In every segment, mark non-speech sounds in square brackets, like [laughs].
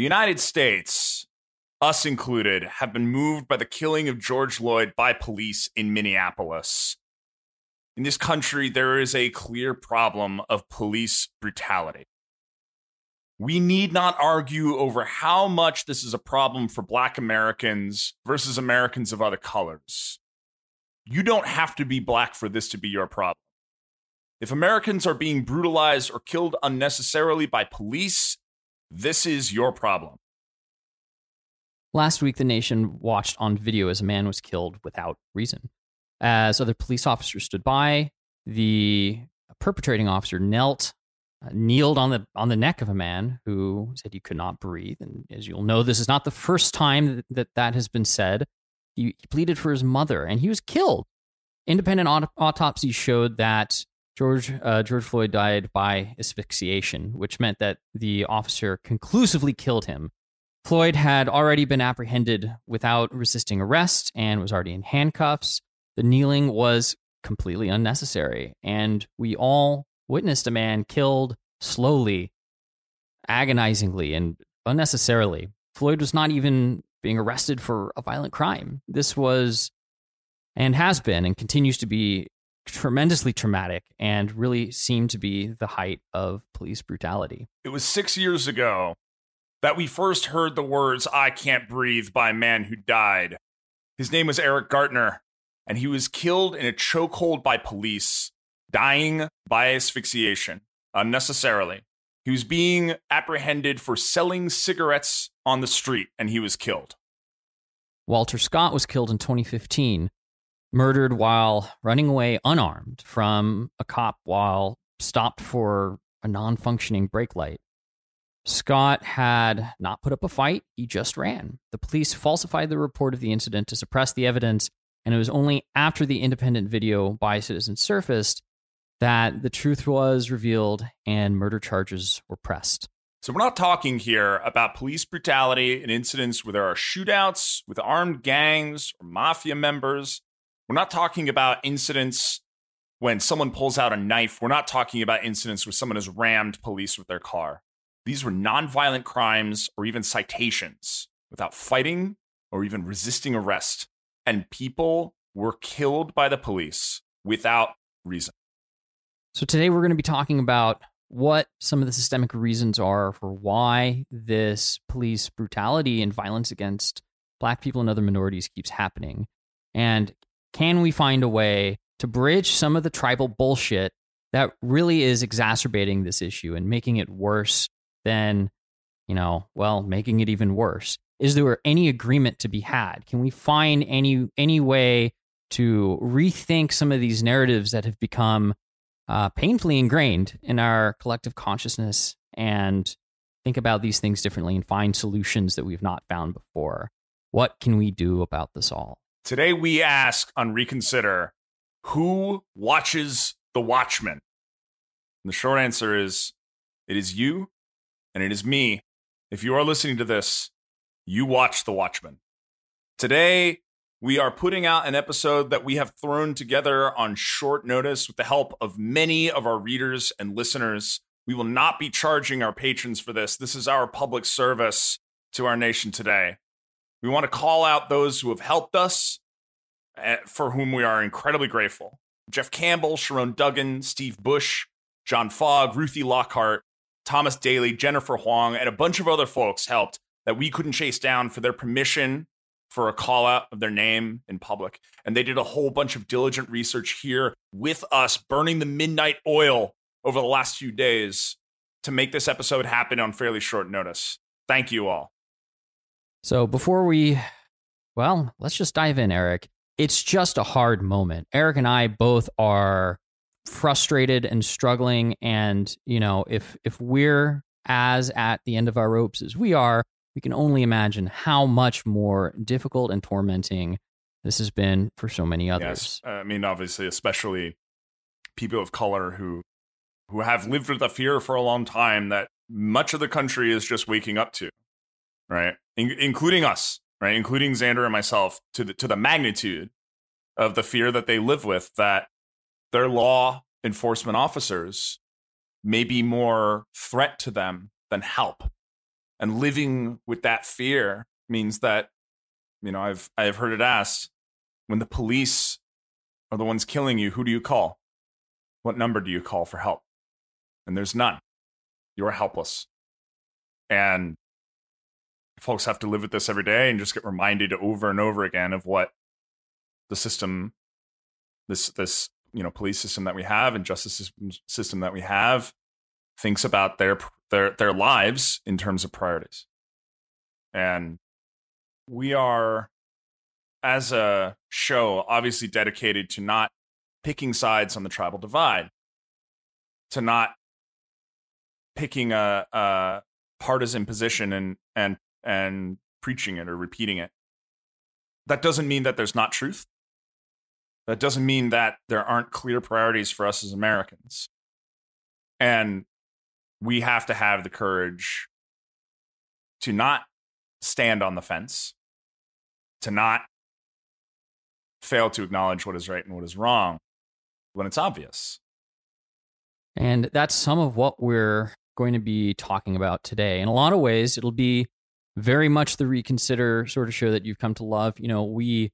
The United States, us included, have been moved by the killing of George Floyd by police in Minneapolis. In this country, there is a clear problem of police brutality. We need not argue over how much this is a problem for Black Americans versus Americans of other colors. You don't have to be Black for this to be your problem. If Americans are being brutalized or killed unnecessarily by police, this is your problem. Last week, the nation watched on video as a man was killed without reason. As other police officers stood by, the perpetrating officer knelt, uh, kneeled on the on the neck of a man who said he could not breathe. And as you'll know, this is not the first time that that, that has been said. He, he pleaded for his mother, and he was killed. Independent aut- autopsy showed that George uh, George Floyd died by asphyxiation, which meant that the officer conclusively killed him. Floyd had already been apprehended without resisting arrest and was already in handcuffs. The kneeling was completely unnecessary, and we all witnessed a man killed slowly, agonizingly, and unnecessarily. Floyd was not even being arrested for a violent crime. This was and has been and continues to be tremendously traumatic and really seemed to be the height of police brutality. It was six years ago that we first heard the words, I can't breathe, by a man who died. His name was Eric Garner, and he was killed in a chokehold by police, dying by asphyxiation unnecessarily. He was being apprehended for selling cigarettes on the street, and he was killed. Walter Scott was killed in 2015 murdered while running away unarmed from a cop while stopped for a non functioning brake light. Scott had not put up a fight, he just ran. The police falsified the report of the incident to suppress the evidence, and it was only after the independent video by citizens surfaced that the truth was revealed and murder charges were pressed. So, we're not talking here about police brutality and incidents where there are shootouts with armed gangs or mafia members. We're not talking about incidents when someone pulls out a knife. We're not talking about incidents where someone has rammed police with their car. These were nonviolent crimes or even citations without fighting or even resisting arrest. And people were killed by the police without reason. So, today we're going to be talking about what some of the systemic reasons are for why this police brutality and violence against Black people and other minorities keeps happening. And can we find a way to bridge some of the tribal bullshit that really is exacerbating this issue and making it worse than, you know, well, making it even worse? Is there any agreement to be had? Can we find any any way to rethink some of these narratives that have become uh, painfully ingrained in our collective consciousness and think about these things differently and find solutions that we've not found before? What can we do about this all? Today we ask on Reconsider who watches The Watchmen? And the short answer is it is you and it is me. If you are listening to this, you watch The Watchmen. Today, we are putting out an episode that we have thrown together on short notice with the help of many of our readers and listeners. We will not be charging our patrons for this. This is our public service to our nation today. We want to call out those who have helped us, eh, for whom we are incredibly grateful. Jeff Campbell, Sharon Duggan, Steve Bush, John Fogg, Ruthie Lockhart, Thomas Daly, Jennifer Huang, and a bunch of other folks helped that we couldn't chase down for their permission for a call out of their name in public. And they did a whole bunch of diligent research here with us, burning the midnight oil over the last few days to make this episode happen on fairly short notice. Thank you all. So before we, well, let's just dive in, Eric. It's just a hard moment. Eric and I both are frustrated and struggling and you know if if we're as at the end of our ropes as we are we can only imagine how much more difficult and tormenting this has been for so many others. Yes. I mean, obviously, especially people of color who who have lived with the fear for a long time that much of the country is just waking up to, right? In- including us, right? Including Xander and myself to the to the magnitude of the fear that they live with that their law enforcement officers may be more threat to them than help. And living with that fear means that you know i've i've heard it asked when the police are the ones killing you who do you call? What number do you call for help? And there's none. You're helpless. And folks have to live with this every day and just get reminded over and over again of what the system this this you know police system that we have and justice system that we have thinks about their their their lives in terms of priorities. And we are as a show obviously dedicated to not picking sides on the tribal divide, to not picking a, a partisan position and and and preaching it or repeating it. That doesn't mean that there's not truth. That doesn't mean that there aren't clear priorities for us as Americans. And we have to have the courage to not stand on the fence, to not fail to acknowledge what is right and what is wrong when it's obvious. And that's some of what we're going to be talking about today. In a lot of ways, it'll be very much the reconsider sort of show that you've come to love. You know, we,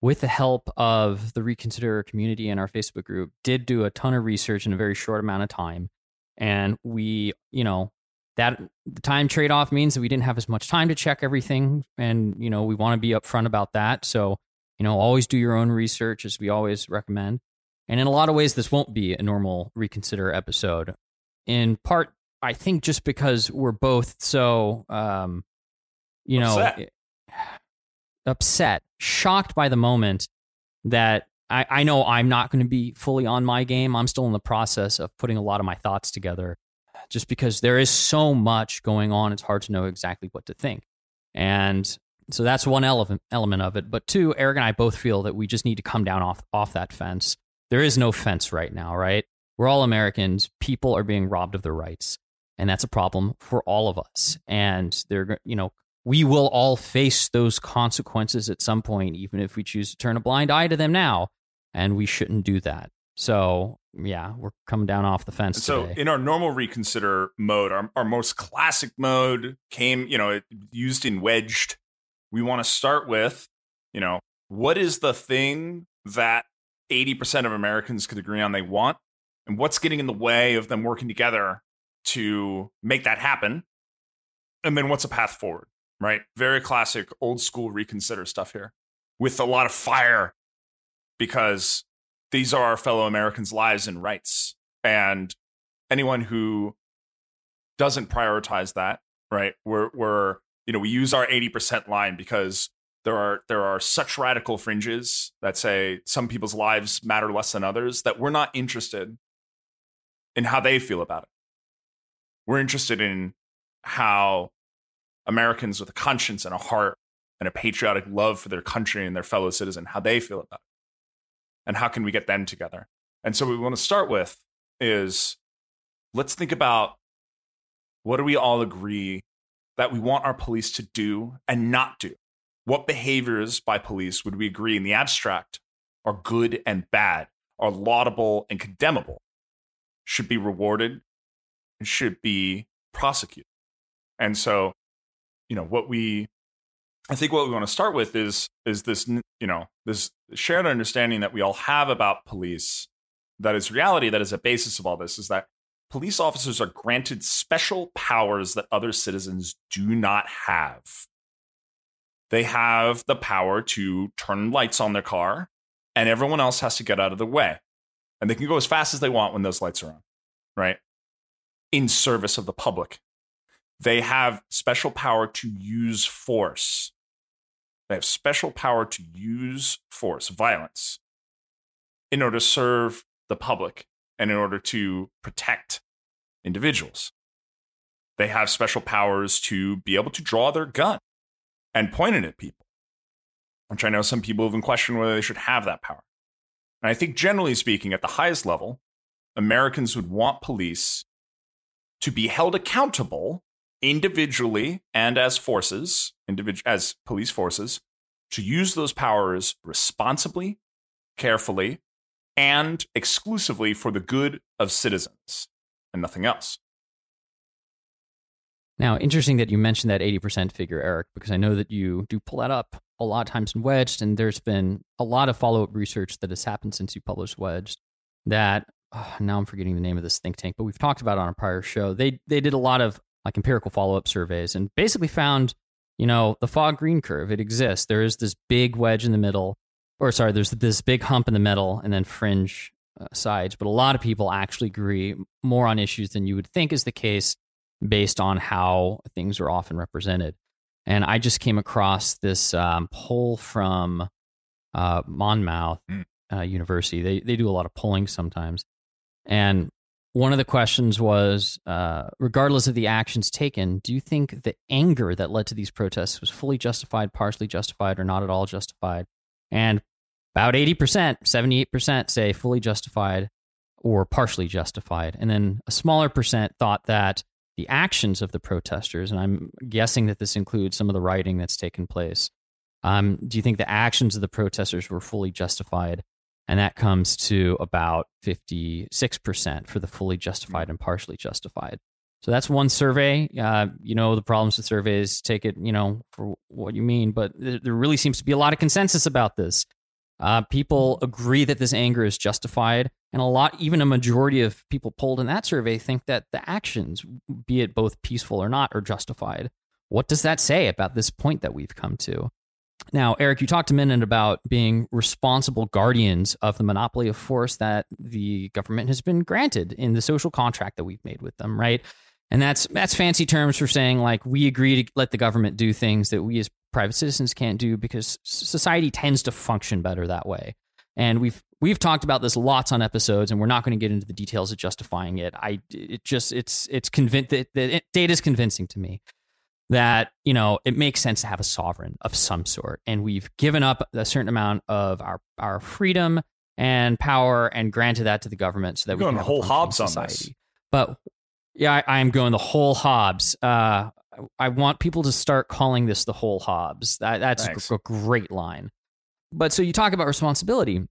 with the help of the reconsider community and our Facebook group, did do a ton of research in a very short amount of time. And we you know that the time trade off means that we didn't have as much time to check everything. And you know we want to be upfront about that. So you know always do your own research as we always recommend. And in a lot of ways this won't be a normal reconsider episode in part i think just because we're both so um you upset. know eh, [sighs] upset shocked by the moment that I, I know I'm not going to be fully on my game. I'm still in the process of putting a lot of my thoughts together just because there is so much going on. It's hard to know exactly what to think. And so that's one element element of it. But two, Eric and I both feel that we just need to come down off off that fence. There is no fence right now, right? We're all Americans. People are being robbed of their rights, and that's a problem for all of us. And they're, you know, we will all face those consequences at some point, even if we choose to turn a blind eye to them now. And we shouldn't do that. So, yeah, we're coming down off the fence. So, today. in our normal reconsider mode, our, our most classic mode came, you know, used in wedged. We want to start with, you know, what is the thing that 80% of Americans could agree on they want? And what's getting in the way of them working together to make that happen? And then what's a path forward? Right? Very classic old school reconsider stuff here with a lot of fire because these are our fellow Americans' lives and rights. And anyone who doesn't prioritize that, right? We're, we're, you know, we use our 80% line because there are there are such radical fringes that say some people's lives matter less than others that we're not interested in how they feel about it. We're interested in how Americans with a conscience and a heart and a patriotic love for their country and their fellow citizen, how they feel about it. And how can we get them together? And so, what we want to start with is let's think about what do we all agree that we want our police to do and not do? What behaviors by police would we agree in the abstract are good and bad, are laudable and condemnable, should be rewarded, and should be prosecuted? And so, you know what we I think what we want to start with is is this you know this shared understanding that we all have about police that is reality that is a basis of all this is that police officers are granted special powers that other citizens do not have. They have the power to turn lights on their car, and everyone else has to get out of the way. And they can go as fast as they want when those lights are on, right? In service of the public. They have special power to use force. They have special power to use force, violence, in order to serve the public and in order to protect individuals. They have special powers to be able to draw their gun and point it at people, which I know some people have been questioning whether they should have that power. And I think, generally speaking, at the highest level, Americans would want police to be held accountable individually and as forces, individ- as police forces, to use those powers responsibly, carefully, and exclusively for the good of citizens and nothing else. Now, interesting that you mentioned that 80% figure, Eric, because I know that you do pull that up a lot of times in Wedged, and there's been a lot of follow up research that has happened since you published Wedged that oh, now I'm forgetting the name of this think tank, but we've talked about on a prior show. They they did a lot of like empirical follow up surveys and basically found, you know, the fog green curve. It exists. There is this big wedge in the middle, or sorry, there's this big hump in the middle, and then fringe uh, sides. But a lot of people actually agree more on issues than you would think is the case based on how things are often represented. And I just came across this um, poll from uh, Monmouth Mm. uh, University. They they do a lot of polling sometimes, and one of the questions was, uh, regardless of the actions taken, do you think the anger that led to these protests was fully justified, partially justified, or not at all justified? And about eighty percent, seventy-eight percent say fully justified or partially justified, and then a smaller percent thought that the actions of the protesters, and I'm guessing that this includes some of the rioting that's taken place. Um, do you think the actions of the protesters were fully justified? And that comes to about 56% for the fully justified and partially justified. So that's one survey. Uh, you know, the problems with surveys, take it, you know, for what you mean, but there, there really seems to be a lot of consensus about this. Uh, people agree that this anger is justified, and a lot, even a majority of people polled in that survey, think that the actions, be it both peaceful or not, are justified. What does that say about this point that we've come to? Now, Eric, you talked a minute about being responsible guardians of the monopoly of force that the government has been granted in the social contract that we've made with them, right? And that's that's fancy terms for saying like we agree to let the government do things that we as private citizens can't do because society tends to function better that way. And we've we've talked about this lots on episodes, and we're not going to get into the details of justifying it. I it just it's it's convinced that the data is convincing to me that you know it makes sense to have a sovereign of some sort, and we've given up a certain amount of our our freedom and power and granted that to the government so that You're we going can have whole a functioning Hobbes on society. this. But yeah, I, I'm going the whole Hobbes. Uh, I want people to start calling this the whole Hobbes. That, that's Thanks. a great line. But so you talk about responsibility,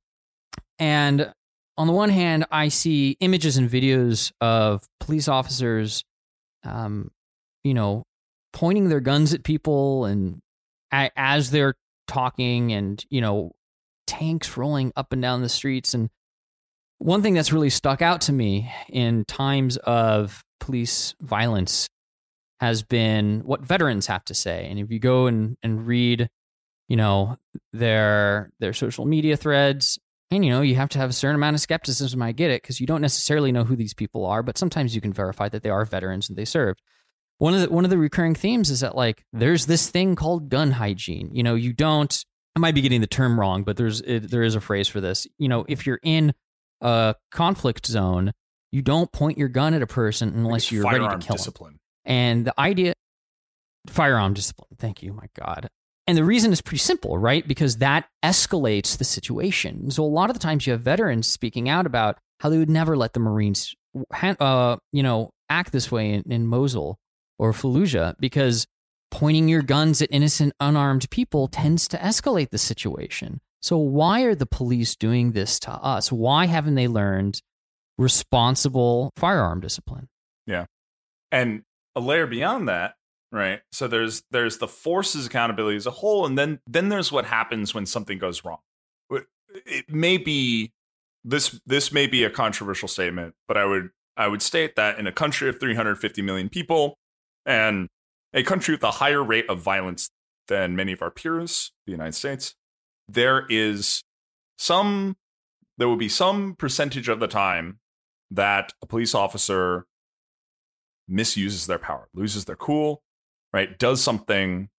and on the one hand, I see images and videos of police officers, um, you know, pointing their guns at people and as they're talking, and you know, tanks rolling up and down the streets. And one thing that's really stuck out to me in times of police violence has been what veterans have to say. And if you go and, and read, you know, their their social media threads, and you know, you have to have a certain amount of skepticism. I get it because you don't necessarily know who these people are, but sometimes you can verify that they are veterans and they served. One of the one of the recurring themes is that like there's this thing called gun hygiene. You know, you don't. I might be getting the term wrong, but there's it, there is a phrase for this. You know, if you're in a conflict zone, you don't point your gun at a person unless you're ready to kill them. discipline. And the idea, firearm discipline. Thank you, my God. And the reason is pretty simple, right? Because that escalates the situation. So a lot of the times you have veterans speaking out about how they would never let the Marines, uh, you know, act this way in, in Mosul or Fallujah because pointing your guns at innocent, unarmed people tends to escalate the situation. So why are the police doing this to us? Why haven't they learned responsible firearm discipline? Yeah. And a layer beyond that right so there's there's the forces accountability as a whole and then then there's what happens when something goes wrong it may be this this may be a controversial statement but i would I would state that in a country of 350 million people and a country with a higher rate of violence than many of our peers, the United States, there is some, there will be some percentage of the time that a police officer misuses their power, loses their cool, right? Does something,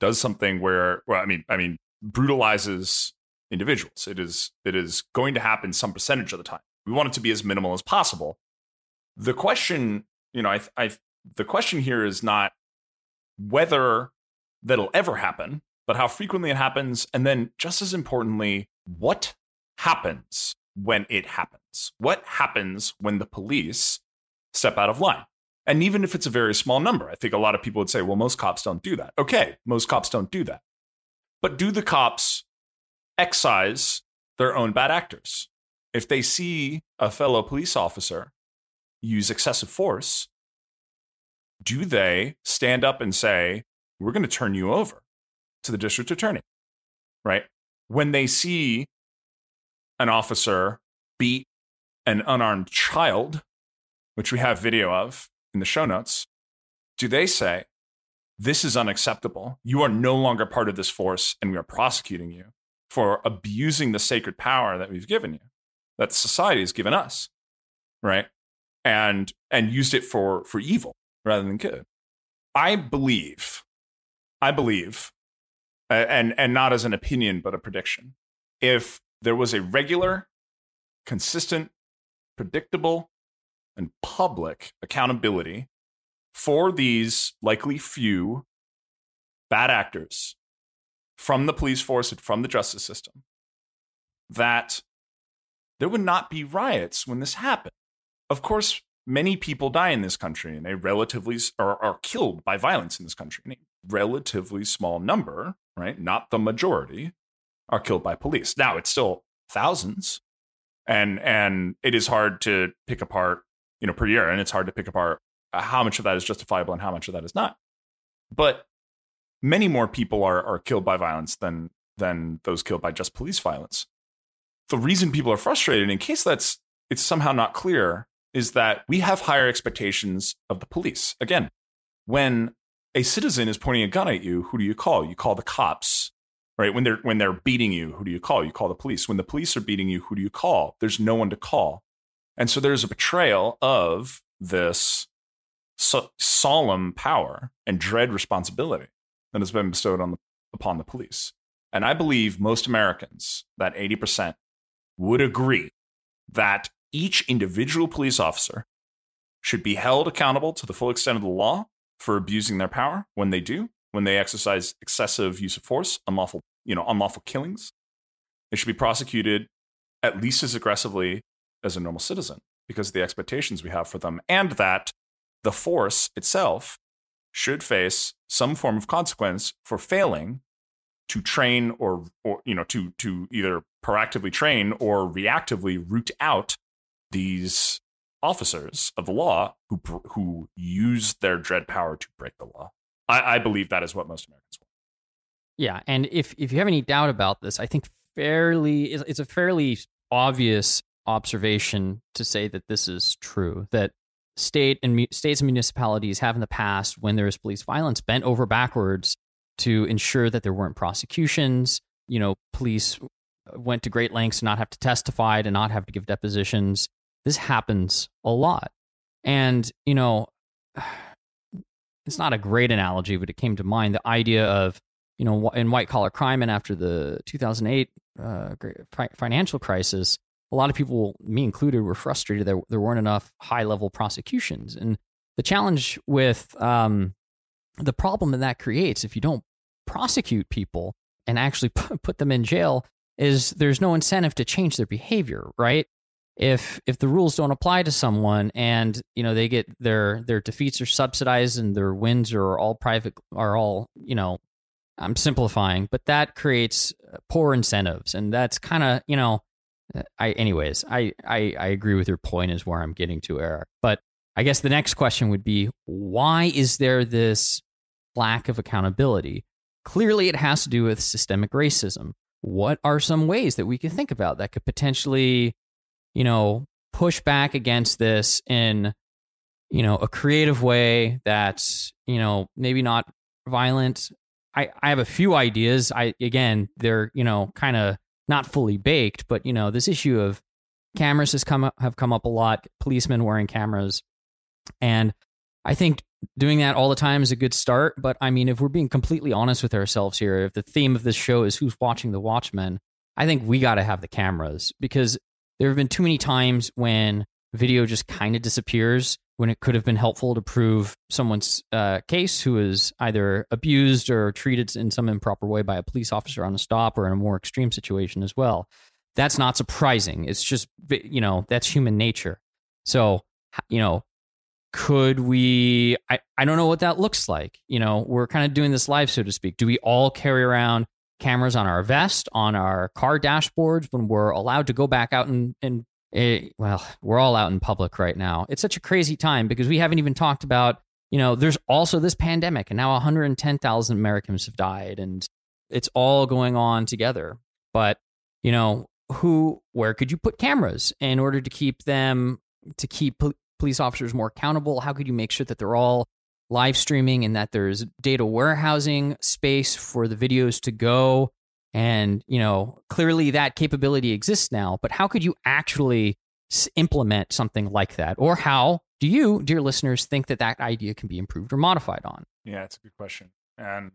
does something where, well, I mean, I mean, brutalizes individuals. It is, it is going to happen some percentage of the time. We want it to be as minimal as possible. The question, you know, I, I, the question here is not whether that'll ever happen, but how frequently it happens. And then, just as importantly, what happens when it happens? What happens when the police step out of line? And even if it's a very small number, I think a lot of people would say, well, most cops don't do that. Okay, most cops don't do that. But do the cops excise their own bad actors? If they see a fellow police officer use excessive force, do they stand up and say, we're going to turn you over to the district attorney? Right? When they see an officer beat an unarmed child, which we have video of in the show notes, do they say, this is unacceptable. You are no longer part of this force, and we are prosecuting you for abusing the sacred power that we've given you, that society has given us, right? And and used it for for evil rather than good. I believe, I believe, and and not as an opinion but a prediction. If there was a regular, consistent, predictable, and public accountability for these likely few bad actors from the police force and from the justice system, that there would not be riots when this happened. Of course, many people die in this country and a relatively are, are killed by violence in this country. And a relatively small number, right? Not the majority, are killed by police. Now it's still thousands. And and it is hard to pick apart, you know, per year, and it's hard to pick apart uh, how much of that is justifiable and how much of that is not. But many more people are are killed by violence than than those killed by just police violence. The reason people are frustrated, in case that's it's somehow not clear, is that we have higher expectations of the police. Again, when a citizen is pointing a gun at you, who do you call? You call the cops, right? When they're when they're beating you, who do you call? You call the police. When the police are beating you, who do you call? There's no one to call, and so there's a betrayal of this so- solemn power and dread responsibility that has been bestowed on the, upon the police. And I believe most Americans, that 80%, would agree that each individual police officer should be held accountable to the full extent of the law for abusing their power when they do, when they exercise excessive use of force, unlawful, you know, unlawful killings. They should be prosecuted at least as aggressively as a normal citizen because of the expectations we have for them, and that the force itself should face some form of consequence for failing to train or, or you know to to either proactively train or reactively root out these officers of the law who who use their dread power to break the law. I, I believe that is what most Americans want. Yeah, and if if you have any doubt about this, I think fairly it's a fairly obvious observation to say that this is true. That state and states and municipalities have in the past, when there is police violence, bent over backwards to ensure that there weren't prosecutions. You know, police went to great lengths to not have to testify, to not have to give depositions. This happens a lot. And, you know, [sighs] it's not a great analogy, but it came to mind the idea of, you know, in white collar crime and after the 2008 uh, financial crisis, a lot of people, me included, were frustrated that there weren't enough high level prosecutions. And the challenge with um, the problem that that creates, if you don't prosecute people and actually [laughs] put them in jail, is there's no incentive to change their behavior, right? If if the rules don't apply to someone and you know they get their their defeats are subsidized and their wins are all private are all you know I'm simplifying, but that creates uh, poor incentives, and that's kind of you know I anyways I, I I agree with your point is where I'm getting to Eric, but I guess the next question would be why is there this lack of accountability? Clearly, it has to do with systemic racism. What are some ways that we can think about that could potentially, you know, push back against this in you know a creative way that's you know maybe not violent. I i have a few ideas. I again they're you know kind of not fully baked but you know this issue of cameras has come up, have come up a lot policemen wearing cameras. And i think doing that all the time is a good start but i mean if we're being completely honest with ourselves here if the theme of this show is who's watching the watchmen i think we got to have the cameras because there have been too many times when video just kind of disappears when it could have been helpful to prove someone's uh, case who is either abused or treated in some improper way by a police officer on a stop or in a more extreme situation as well. That's not surprising. It's just, you know, that's human nature. So, you know, could we, I, I don't know what that looks like. You know, we're kind of doing this live, so to speak. Do we all carry around cameras on our vest, on our car dashboards when we're allowed to go back out and, and it, well, we're all out in public right now. It's such a crazy time because we haven't even talked about, you know, there's also this pandemic and now 110,000 Americans have died and it's all going on together. But, you know, who, where could you put cameras in order to keep them, to keep police officers more accountable? How could you make sure that they're all live streaming and that there's data warehousing space for the videos to go? And, you know, clearly that capability exists now, but how could you actually implement something like that? Or how do you, dear listeners, think that that idea can be improved or modified on? Yeah, it's a good question. And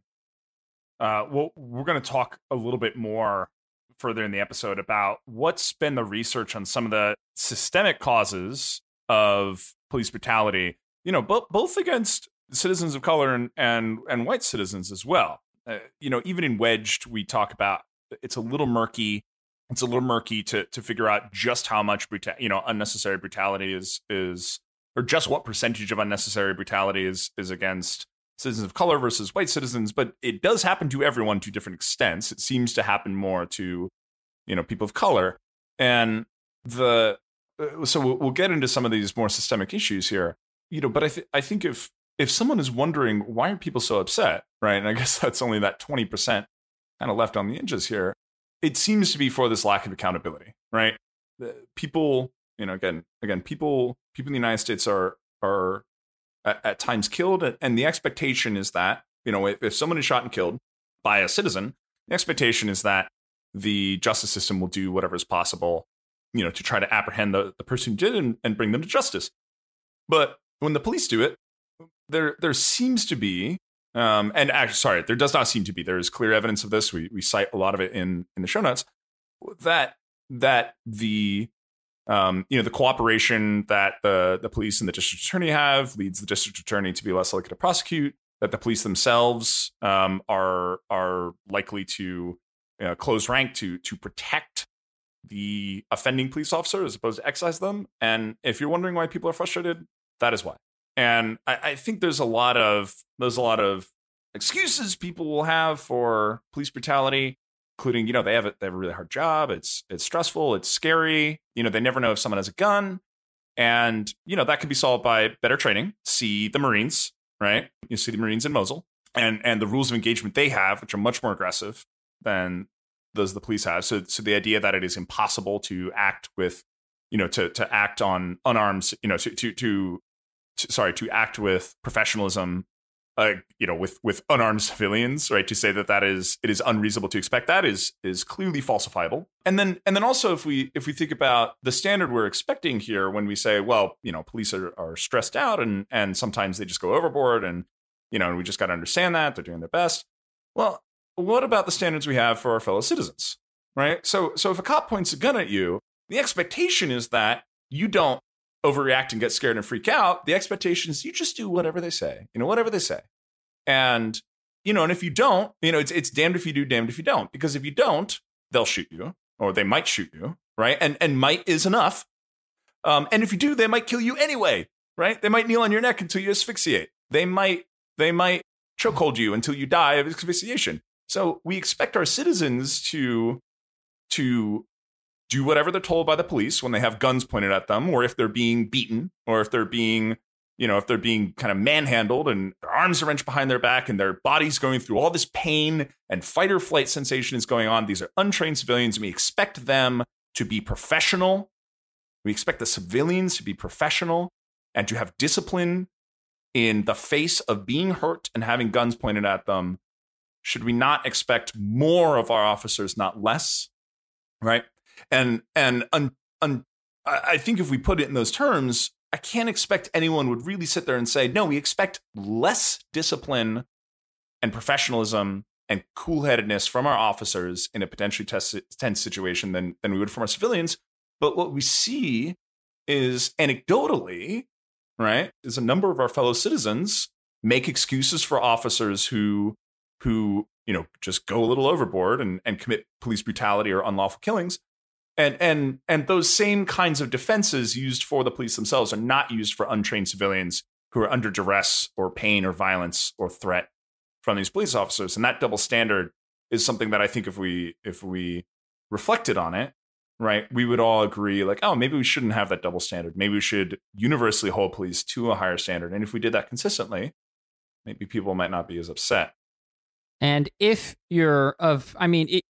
uh, well, we're going to talk a little bit more further in the episode about what's been the research on some of the systemic causes of police brutality, you know, both both against citizens of color and, and, and white citizens as well uh, you know, even in Wedged, we talk about it's a little murky. It's a little murky to to figure out just how much bruta- you know unnecessary brutality is is or just what percentage of unnecessary brutality is is against citizens of color versus white citizens. But it does happen to everyone to different extents. It seems to happen more to you know people of color, and the uh, so we'll, we'll get into some of these more systemic issues here. You know, but I th- I think if if someone is wondering why are people so upset, right? And I [laughs] guess that's only that 20% kind of left on the edges here. It seems to be for this lack of accountability, right? The people, you know, again, again, people, people in the United States are are at, at times killed, and the expectation is that, you know, if, if someone is shot and killed by a citizen, the expectation is that the justice system will do whatever is possible, you know, to try to apprehend the, the person who did and, and bring them to justice. But when the police do it, there there seems to be um, and actually, sorry, there does not seem to be. There is clear evidence of this. We we cite a lot of it in in the show notes. That that the um, you know the cooperation that the the police and the district attorney have leads the district attorney to be less likely to prosecute. That the police themselves um, are are likely to close rank to to protect the offending police officer as opposed to excise them. And if you're wondering why people are frustrated, that is why. And I, I think there's a lot of there's a lot of excuses people will have for police brutality, including you know they have a, they have a really hard job. It's it's stressful. It's scary. You know they never know if someone has a gun, and you know that could be solved by better training. See the Marines, right? You see the Marines in Mosul, and and the rules of engagement they have, which are much more aggressive than those the police have. So so the idea that it is impossible to act with you know to to act on unarmed you know to to to sorry to act with professionalism uh, you know with with unarmed civilians right? To say that that is it is unreasonable to expect that is is clearly falsifiable. And then and then also if we if we think about the standard we're expecting here when we say well you know police are, are stressed out and and sometimes they just go overboard and you know and we just got to understand that they're doing their best. Well what about the standards we have for our fellow citizens right? So so if a cop points a gun at you the expectation is that you don't overreact and get scared and freak out, the expectation is you just do whatever they say, you know, whatever they say. And, you know, and if you don't, you know, it's, it's damned if you do, damned if you don't. Because if you don't, they'll shoot you or they might shoot you, right? And, and might is enough. Um, and if you do, they might kill you anyway, right? They might kneel on your neck until you asphyxiate. They might, they might chokehold you until you die of asphyxiation. So we expect our citizens to, to do whatever they're told by the police when they have guns pointed at them, or if they're being beaten, or if they're being, you know, if they're being kind of manhandled and their arms are wrenched behind their back and their body's going through all this pain and fight or flight sensation is going on. These are untrained civilians. And we expect them to be professional We expect the civilians to be professional and to have discipline in the face of being hurt and having guns pointed at them. Should we not expect more of our officers, not less? Right. And and un, un, I think if we put it in those terms, I can't expect anyone would really sit there and say, no, we expect less discipline and professionalism and cool headedness from our officers in a potentially tense situation than, than we would from our civilians. But what we see is anecdotally, right, is a number of our fellow citizens make excuses for officers who who, you know, just go a little overboard and, and commit police brutality or unlawful killings and and and those same kinds of defenses used for the police themselves are not used for untrained civilians who are under duress or pain or violence or threat from these police officers. And that double standard is something that i think if we if we reflected on it right we would all agree like oh maybe we shouldn't have that double standard. Maybe we should universally hold police to a higher standard. And if we did that consistently maybe people might not be as upset. And if you're of i mean it,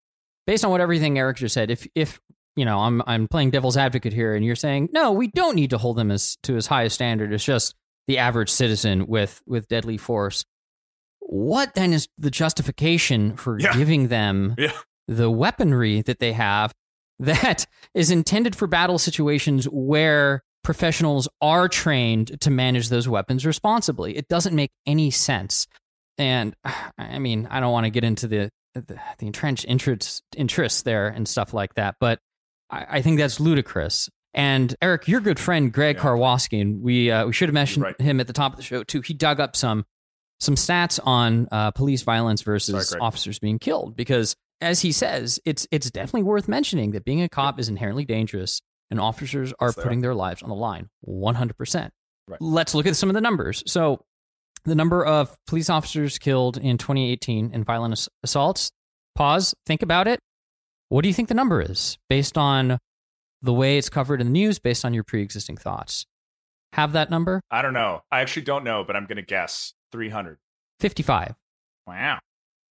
based on what everything eric just said if if you know, I'm I'm playing devil's advocate here, and you're saying no, we don't need to hold them as to as high a standard as just the average citizen with with deadly force. What then is the justification for yeah. giving them [laughs] yeah. the weaponry that they have [laughs] that is intended for battle situations where professionals are trained to manage those weapons responsibly? It doesn't make any sense. And [sighs] I mean, I don't want to get into the the, the entrenched interests interests there and stuff like that, but I, I think that's ludicrous. And Eric, your good friend Greg yeah. And we uh, we should have mentioned right. him at the top of the show too. He dug up some some stats on uh, police violence versus Sorry, officers being killed because, as he says, it's it's definitely worth mentioning that being a cop is inherently dangerous, and officers are putting their lives on the line, one hundred percent. Let's look at some of the numbers. So, the number of police officers killed in 2018 in violent assaults. Pause. Think about it. What do you think the number is based on the way it's covered in the news, based on your pre existing thoughts? Have that number? I don't know. I actually don't know, but I'm going to guess 300. 55. Wow.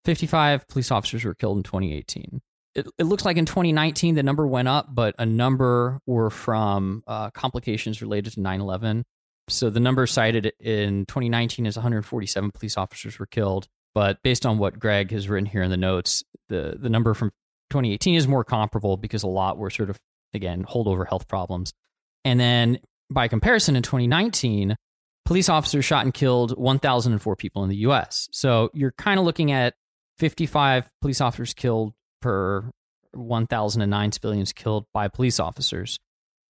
55 police officers were killed in 2018. It, it looks like in 2019 the number went up, but a number were from uh, complications related to 9 11. So the number cited in 2019 is 147 police officers were killed. But based on what Greg has written here in the notes, the, the number from 2018 is more comparable because a lot were sort of, again, holdover health problems. And then by comparison, in 2019, police officers shot and killed 1,004 people in the US. So you're kind of looking at 55 police officers killed per 1,009 civilians killed by police officers.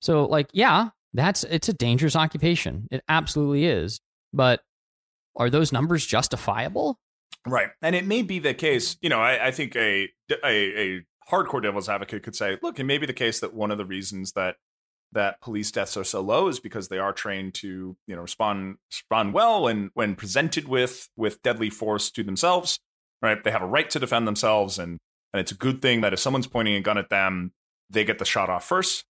So, like, yeah, that's it's a dangerous occupation. It absolutely is. But are those numbers justifiable? Right. And it may be the case, you know, I, I think a, a, a hardcore devil's advocate could say, look, it may be the case that one of the reasons that that police deaths are so low is because they are trained to, you know, respond respond well when when presented with with deadly force to themselves. Right. They have a right to defend themselves and and it's a good thing that if someone's pointing a gun at them, they get the shot off first.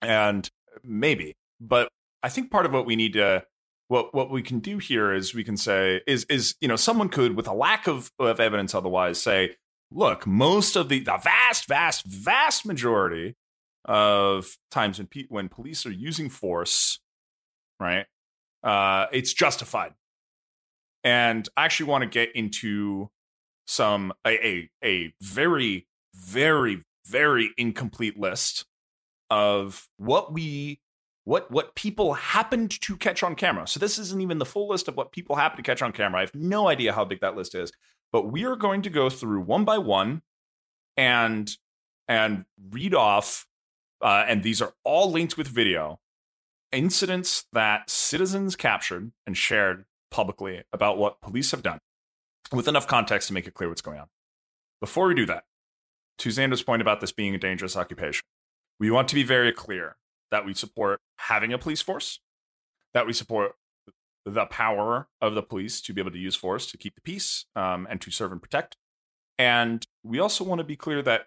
And maybe. But I think part of what we need to what what we can do here is we can say is is you know someone could with a lack of, of evidence otherwise say look most of the the vast vast vast majority of times when pe- when police are using force right uh it's justified. And i actually want to get into some a, a a very very very incomplete list of what we what what people happened to catch on camera. So this isn't even the full list of what people happen to catch on camera. I have no idea how big that list is, but we are going to go through one by one and and read off uh, and these are all linked with video incidents that citizens captured and shared publicly about what police have done with enough context to make it clear what's going on. Before we do that, to Xander's point about this being a dangerous occupation, we want to be very clear that we support having a police force, that we support the power of the police to be able to use force to keep the peace um, and to serve and protect. And we also want to be clear that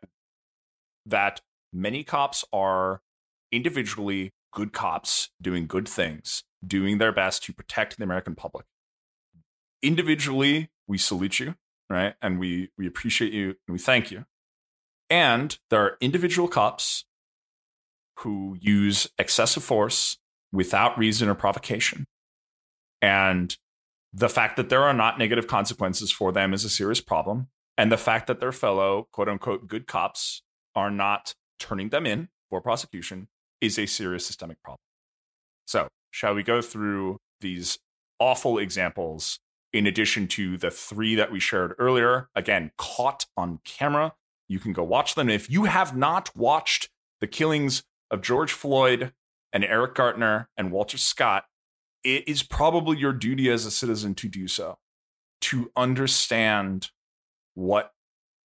that many cops are individually good cops doing good things, doing their best to protect the American public. Individually, we salute you, right? And we we appreciate you and we thank you. And there are individual cops who use excessive force without reason or provocation. And the fact that there are not negative consequences for them is a serious problem. And the fact that their fellow quote unquote good cops are not turning them in for prosecution is a serious systemic problem. So, shall we go through these awful examples in addition to the three that we shared earlier? Again, caught on camera. You can go watch them. If you have not watched the killings of George Floyd and Eric Garner and Walter Scott, it is probably your duty as a citizen to do so, to understand what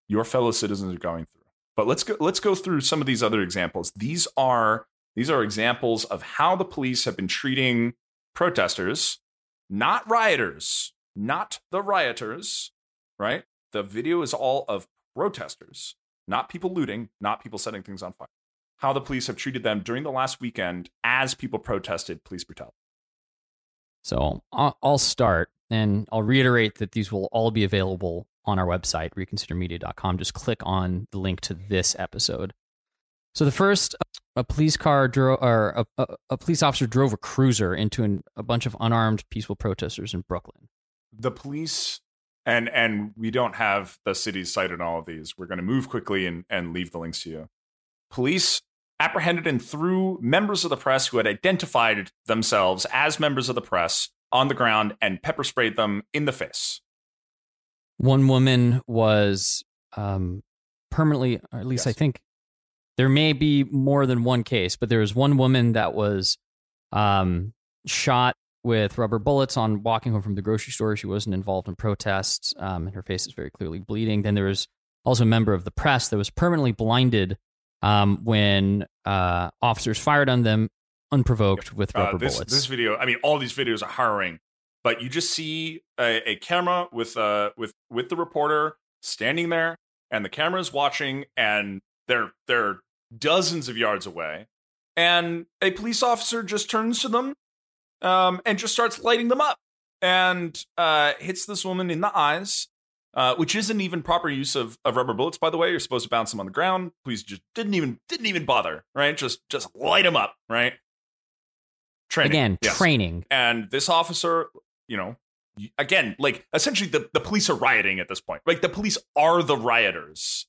your fellow citizens are going through. But let's go let's go through some of these other examples. These are these are examples of how the police have been treating protesters, not rioters, not the rioters, right? The video is all of protesters, not people looting, not people setting things on fire. How the police have treated them during the last weekend as people protested police brutality. So I'll start and I'll reiterate that these will all be available on our website, reconsidermedia.com. Just click on the link to this episode. So the first, a police car drove, or a, a, a, police officer drove a cruiser into an, a bunch of unarmed, peaceful protesters in Brooklyn. The police, and and we don't have the city's site in all of these. We're going to move quickly and and leave the links to you. Police apprehended and threw members of the press who had identified themselves as members of the press on the ground and pepper sprayed them in the face. One woman was um, permanently, or at least yes. I think there may be more than one case, but there was one woman that was um, shot with rubber bullets on walking home from the grocery store. She wasn't involved in protests, um, and her face is very clearly bleeding. Then there was also a member of the press that was permanently blinded um, when uh, officers fired on them unprovoked with uh, rubber uh, this, bullets. This video, I mean, all these videos are harrowing but you just see a, a camera with uh with with the reporter standing there and the camera is watching and they're they're dozens of yards away and a police officer just turns to them um, and just starts lighting them up and uh, hits this woman in the eyes uh, which isn't even proper use of, of rubber bullets by the way you're supposed to bounce them on the ground Please just didn't even didn't even bother right just just light them up right training again yes. training and this officer you know, again, like essentially the, the police are rioting at this point. Like the police are the rioters.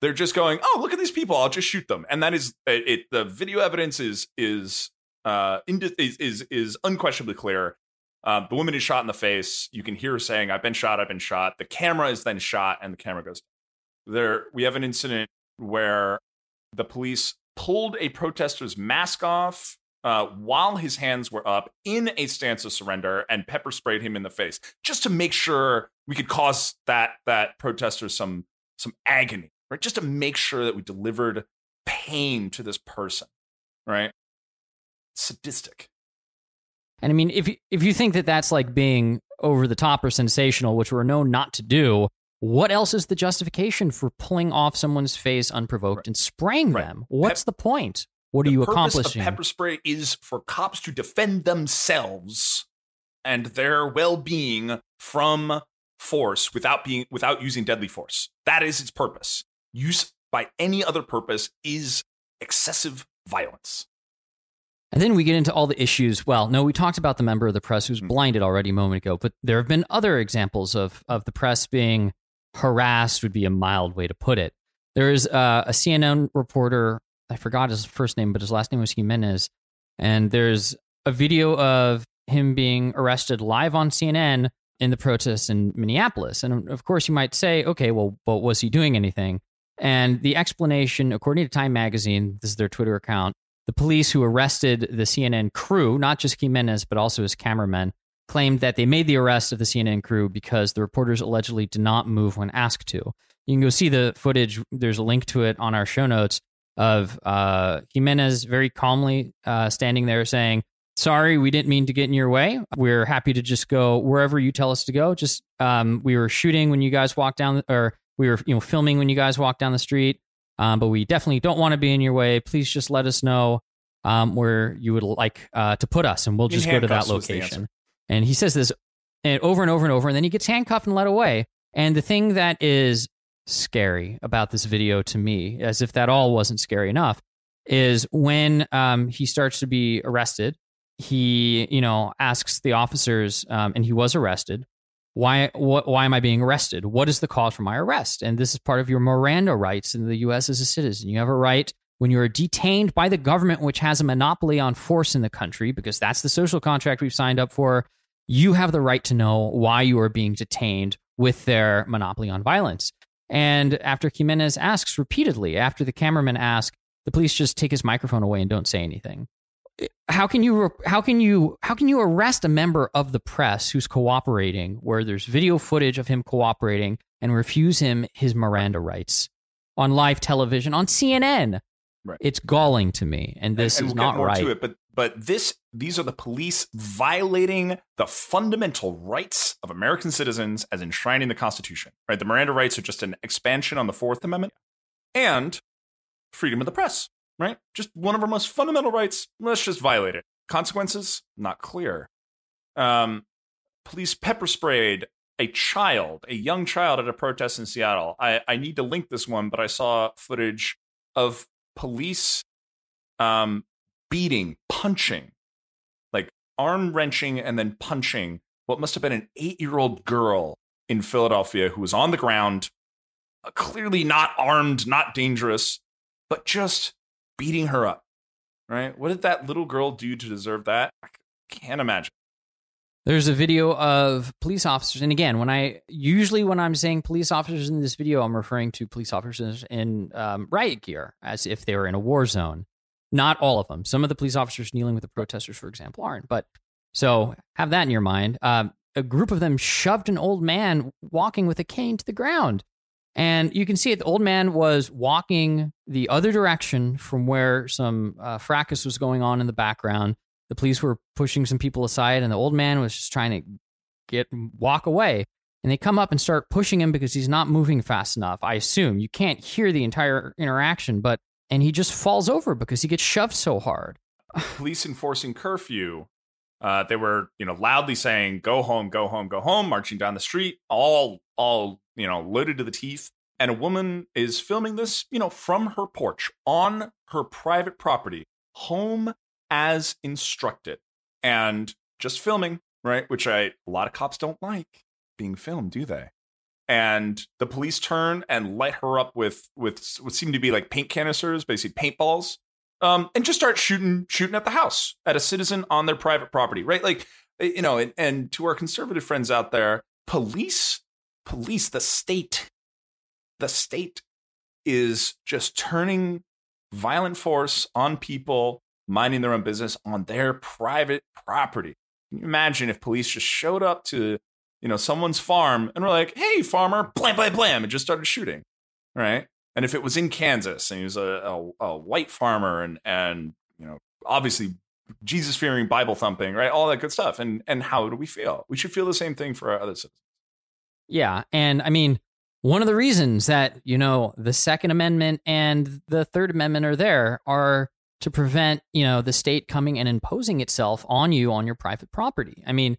They're just going, oh, look at these people. I'll just shoot them. And that is it. it the video evidence is is uh is is, is unquestionably clear. Uh, the woman is shot in the face. You can hear her saying, "I've been shot. I've been shot." The camera is then shot, and the camera goes. There, we have an incident where the police pulled a protester's mask off uh, while his hands were up in a stance of surrender and pepper sprayed him in the face just to make sure we could cause that that protester some some agony right just to make sure that we delivered pain to this person right sadistic and i mean if you if you think that that's like being over the top or sensational which we're known not to do what else is the justification for pulling off someone's face unprovoked right. and spraying right. them what's Pep- the point what are you accomplishing? pepper spray is for cops to defend themselves and their well-being from force without being without using deadly force. That is its purpose. Use by any other purpose is excessive violence. And then we get into all the issues. Well, no, we talked about the member of the press who's mm-hmm. blinded already a moment ago, but there have been other examples of of the press being harassed would be a mild way to put it. There is uh, a CNN reporter I forgot his first name, but his last name was Jimenez. And there's a video of him being arrested live on CNN in the protests in Minneapolis. And of course, you might say, okay, well, but was he doing anything? And the explanation, according to Time Magazine, this is their Twitter account, the police who arrested the CNN crew, not just Jimenez, but also his cameramen, claimed that they made the arrest of the CNN crew because the reporters allegedly did not move when asked to. You can go see the footage. There's a link to it on our show notes of uh, Jimenez very calmly uh, standing there saying, Sorry, we didn't mean to get in your way. We're happy to just go wherever you tell us to go. Just um, we were shooting when you guys walked down, or we were you know filming when you guys walked down the street. Um, but we definitely don't want to be in your way. Please just let us know um, where you would like uh, to put us, and we'll just go to that location. And he says this and over and over and over, and then he gets handcuffed and led away. And the thing that is scary about this video to me, as if that all wasn't scary enough, is when um, he starts to be arrested. He, you know, asks the officers, um, and he was arrested. Why? Wh- why am I being arrested? What is the cause for my arrest? And this is part of your Miranda rights in the U.S. as a citizen. You have a right when you are detained by the government, which has a monopoly on force in the country, because that's the social contract we've signed up for. You have the right to know why you are being detained with their monopoly on violence. And after Jimenez asks repeatedly, after the cameraman asks, the police just take his microphone away and don't say anything. How can you how can you how can you arrest a member of the press who's cooperating where there's video footage of him cooperating and refuse him his Miranda rights on live television on CNN? Right. It's galling to me, and this and, and is we'll not right. To it, but but this these are the police violating the fundamental rights of American citizens as enshrined in the Constitution. Right, the Miranda rights are just an expansion on the Fourth Amendment and freedom of the press. Right, just one of our most fundamental rights. Let's just violate it. Consequences not clear. Um, police pepper sprayed a child, a young child at a protest in Seattle. I, I need to link this one, but I saw footage of police um, beating, punching, like arm wrenching and then punching what must have been an eight year old girl in Philadelphia who was on the ground, uh, clearly not armed, not dangerous, but just beating her up. Right? What did that little girl do to deserve that? I can't imagine. There's a video of police officers, and again, when I usually when I'm saying police officers in this video, I'm referring to police officers in um, riot gear, as if they were in a war zone. Not all of them. Some of the police officers kneeling with the protesters, for example, aren't. But so have that in your mind. Um, a group of them shoved an old man walking with a cane to the ground, and you can see it. The old man was walking the other direction from where some uh, fracas was going on in the background. The police were pushing some people aside and the old man was just trying to get walk away. And they come up and start pushing him because he's not moving fast enough i assume. You can't hear the entire interaction but and he just falls over because he gets shoved so hard. [sighs] Police enforcing curfew uh, they were you know loudly saying go home go home go home marching down the street all all you know loaded to the teeth and a woman is filming this you know from her porch on her private property home as instructed and just filming, right? Which I a lot of cops don't like being filmed, do they? And the police turn and light her up with with what seem to be like paint canisters, basically paintballs, um, and just start shooting shooting at the house at a citizen on their private property, right? Like you know, and, and to our conservative friends out there, police, police, the state, the state is just turning violent force on people minding their own business on their private property. Can you imagine if police just showed up to, you know, someone's farm and were like, "Hey, farmer!" Blam, blam, blam, and just started shooting, right? And if it was in Kansas and he was a, a, a white farmer and and you know, obviously Jesus fearing, Bible thumping, right? All that good stuff. And and how do we feel? We should feel the same thing for our other citizens. Yeah, and I mean, one of the reasons that you know the Second Amendment and the Third Amendment are there are to prevent, you know, the state coming and imposing itself on you on your private property. I mean,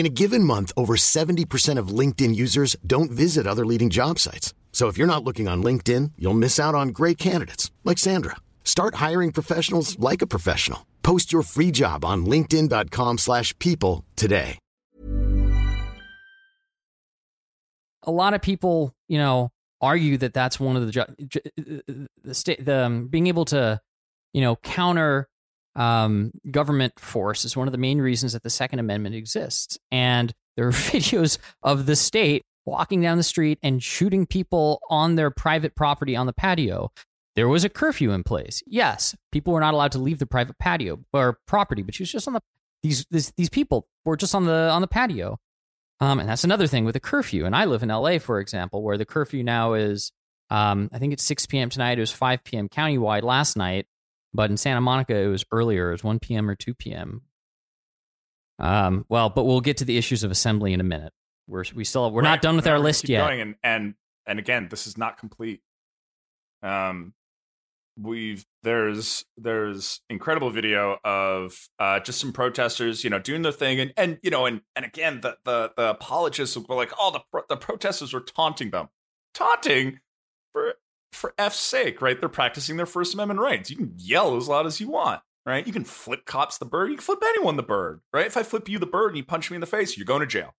In a given month, over 70% of LinkedIn users don't visit other leading job sites. So if you're not looking on LinkedIn, you'll miss out on great candidates like Sandra. Start hiring professionals like a professional. Post your free job on linkedin.com/people today. a lot of people, you know, argue that that's one of the the the um, being able to, you know, counter um, government force is one of the main reasons that the Second Amendment exists. And there are [laughs] videos of the state walking down the street and shooting people on their private property on the patio. There was a curfew in place. Yes, people were not allowed to leave the private patio or property, but she was just on the these this, these people were just on the on the patio. Um, and that's another thing with the curfew. And I live in LA, for example, where the curfew now is um, I think it's 6 p.m. tonight. It was 5 p.m. countywide last night, but in Santa Monica it was earlier. It was 1 p.m. or 2 p.m. Um, well, but we'll get to the issues of assembly in a minute. We're we still we're Right. not done with No, our list yet. Going and and and again, this is not complete. Um, we've there's there's incredible video of uh just some protesters, you know, doing their thing, and and you know, and and again, the the the apologists were like, oh, the pro- the protesters were taunting them, taunting for for f's sake, right? They're practicing their First Amendment rights. You can yell as loud as you want. Right, you can flip cops the bird. You can flip anyone the bird. Right, if I flip you the bird and you punch me in the face, you're going to jail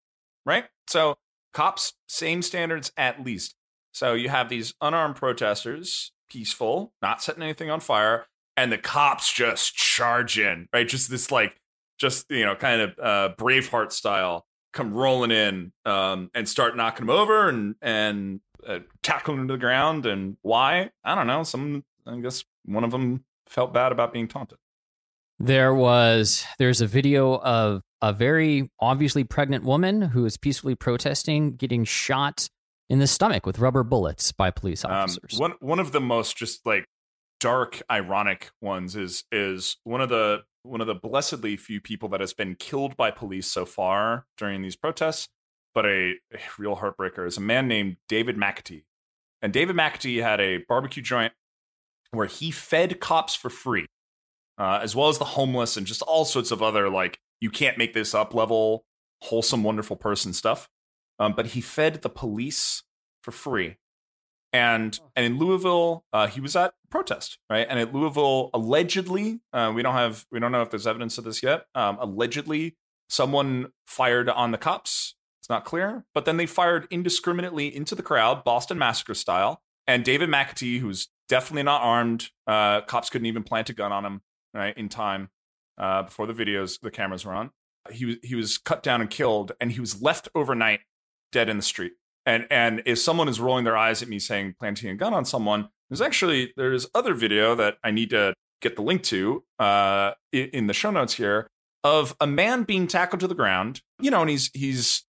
right? So cops, same standards at least. So you have these unarmed protesters, peaceful, not setting anything on fire, and the cops just charge in, right? Just this like, just you know, kind of uh, Braveheart style, come rolling in um, and start knocking them over and and uh, tackling them to the ground. And why? I don't know. Some, I guess, one of them felt bad about being taunted. There was there's a video of a very obviously pregnant woman who is peacefully protesting getting shot in the stomach with rubber bullets by police Um, officers. one one of the most just like dark, ironic ones is is one of the one of the blessedly few people that has been killed by police so far during these protests. But a, a real heartbreaker is a man named David McAtee, and David McAtee had a barbecue joint where he fed cops for free, uh, as well as the homeless and just all sorts of other like you can't make this up level wholesome, wonderful person stuff. Um, but he fed the police for free and and in Louisville, uh, he was at protest, right? And at Louisville, allegedly, uh, we don't have we don't know if there's evidence of this yet. Um, allegedly, someone fired on the cops. Not clear, but then they fired indiscriminately into the crowd, Boston Massacre style. And David McAtee, who's definitely not armed, uh, cops couldn't even plant a gun on him, right, in time uh, before the videos, the cameras were on. He was he was cut down and killed, and he was left overnight dead in the street and and if someone is rolling their eyes at me saying planting a gun on someone there's actually there's other video that i need to get the link to uh in the show notes here of a man being tackled to the ground you know and he's he's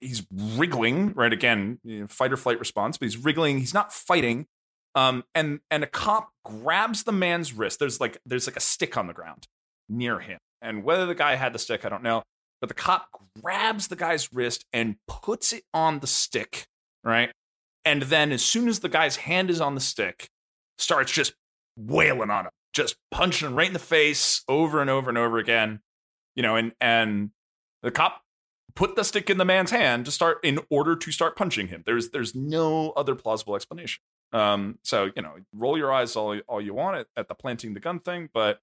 he's wriggling right again you know, fight or flight response but he's wriggling he's not fighting um and and a cop grabs the man's wrist there's like there's like a stick on the ground near him and whether the guy had the stick i don't know but the cop grabs the guy's wrist and puts it on the stick, right? And then as soon as the guy's hand is on the stick, starts just wailing on him, just punching him right in the face over and over and over again. You know, and and the cop put the stick in the man's hand to start in order to start punching him. There's there's no other plausible explanation. Um, so you know, roll your eyes all all you want at, at the planting the gun thing, but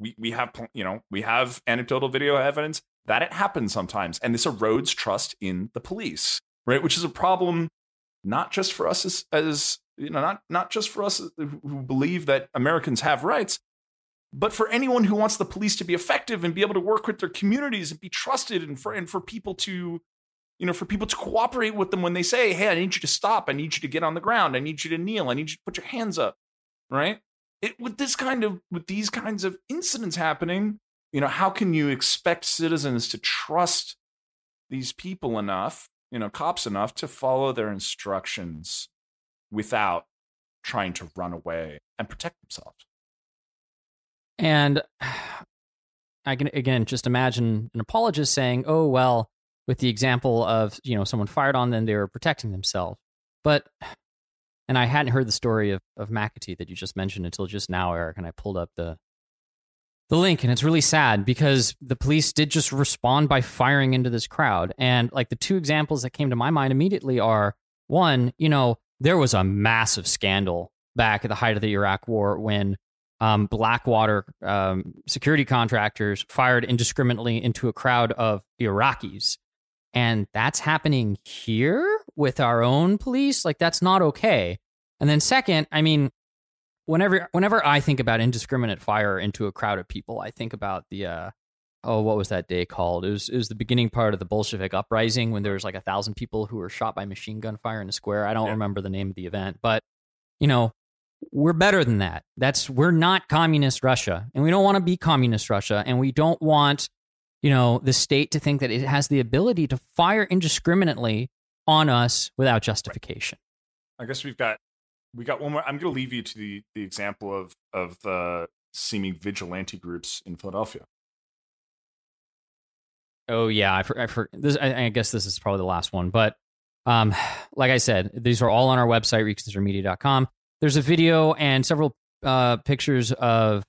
we we have you know we have anecdotal video evidence that it happens sometimes, and this erodes trust in the police, right? Which is a problem not just for us as, as you know, not not just for us who believe that Americans have rights, but for anyone who wants the police to be effective and be able to work with their communities and be trusted, and for and for people to, you know, for people to cooperate with them when they say, "Hey, I need you to stop. I need you to get on the ground. I need you to kneel. I need you to put your hands up," right? It, with this kind of with these kinds of incidents happening, you know, how can you expect citizens to trust these people enough, you know, cops enough to follow their instructions without trying to run away and protect themselves? And [sighs] I can again just imagine an apologist saying, "Oh well," with the example of you know someone fired on them, they were protecting themselves. But [sighs] and I hadn't heard the story of of McAtee that you just mentioned until just now, Eric, and I pulled up the the link, and it's really sad because the police did just respond by firing into this crowd. And like the two examples that came to my mind immediately are one, you know, there was a massive scandal back at the height of the Iraq War when um, Blackwater um, security contractors fired indiscriminately into a crowd of Iraqis. And that's happening here with our own police. Like, that's not okay. And then, second, I mean, whenever whenever I think about indiscriminate fire into a crowd of people, I think about the uh, oh, what was that day called? It was it was the beginning part of the Bolshevik uprising when there was like a thousand people who were shot by machine gun fire in a square. I don't Yeah. remember the name of the event, but you know, we're better than that. That's we're not communist Russia, and we don't want to be communist Russia, and we don't want you know the state to think that it has the ability to fire indiscriminately on us without justification. I guess we've got we got one more. I'm going to leave you to the the example of of the seeming vigilante groups in Philadelphia. Oh yeah, I for, I for this. I, I guess this is probably the last one, but um, [sighs] like I said, these are all on our website reconsidermedia.com. There's a video and several uh pictures of.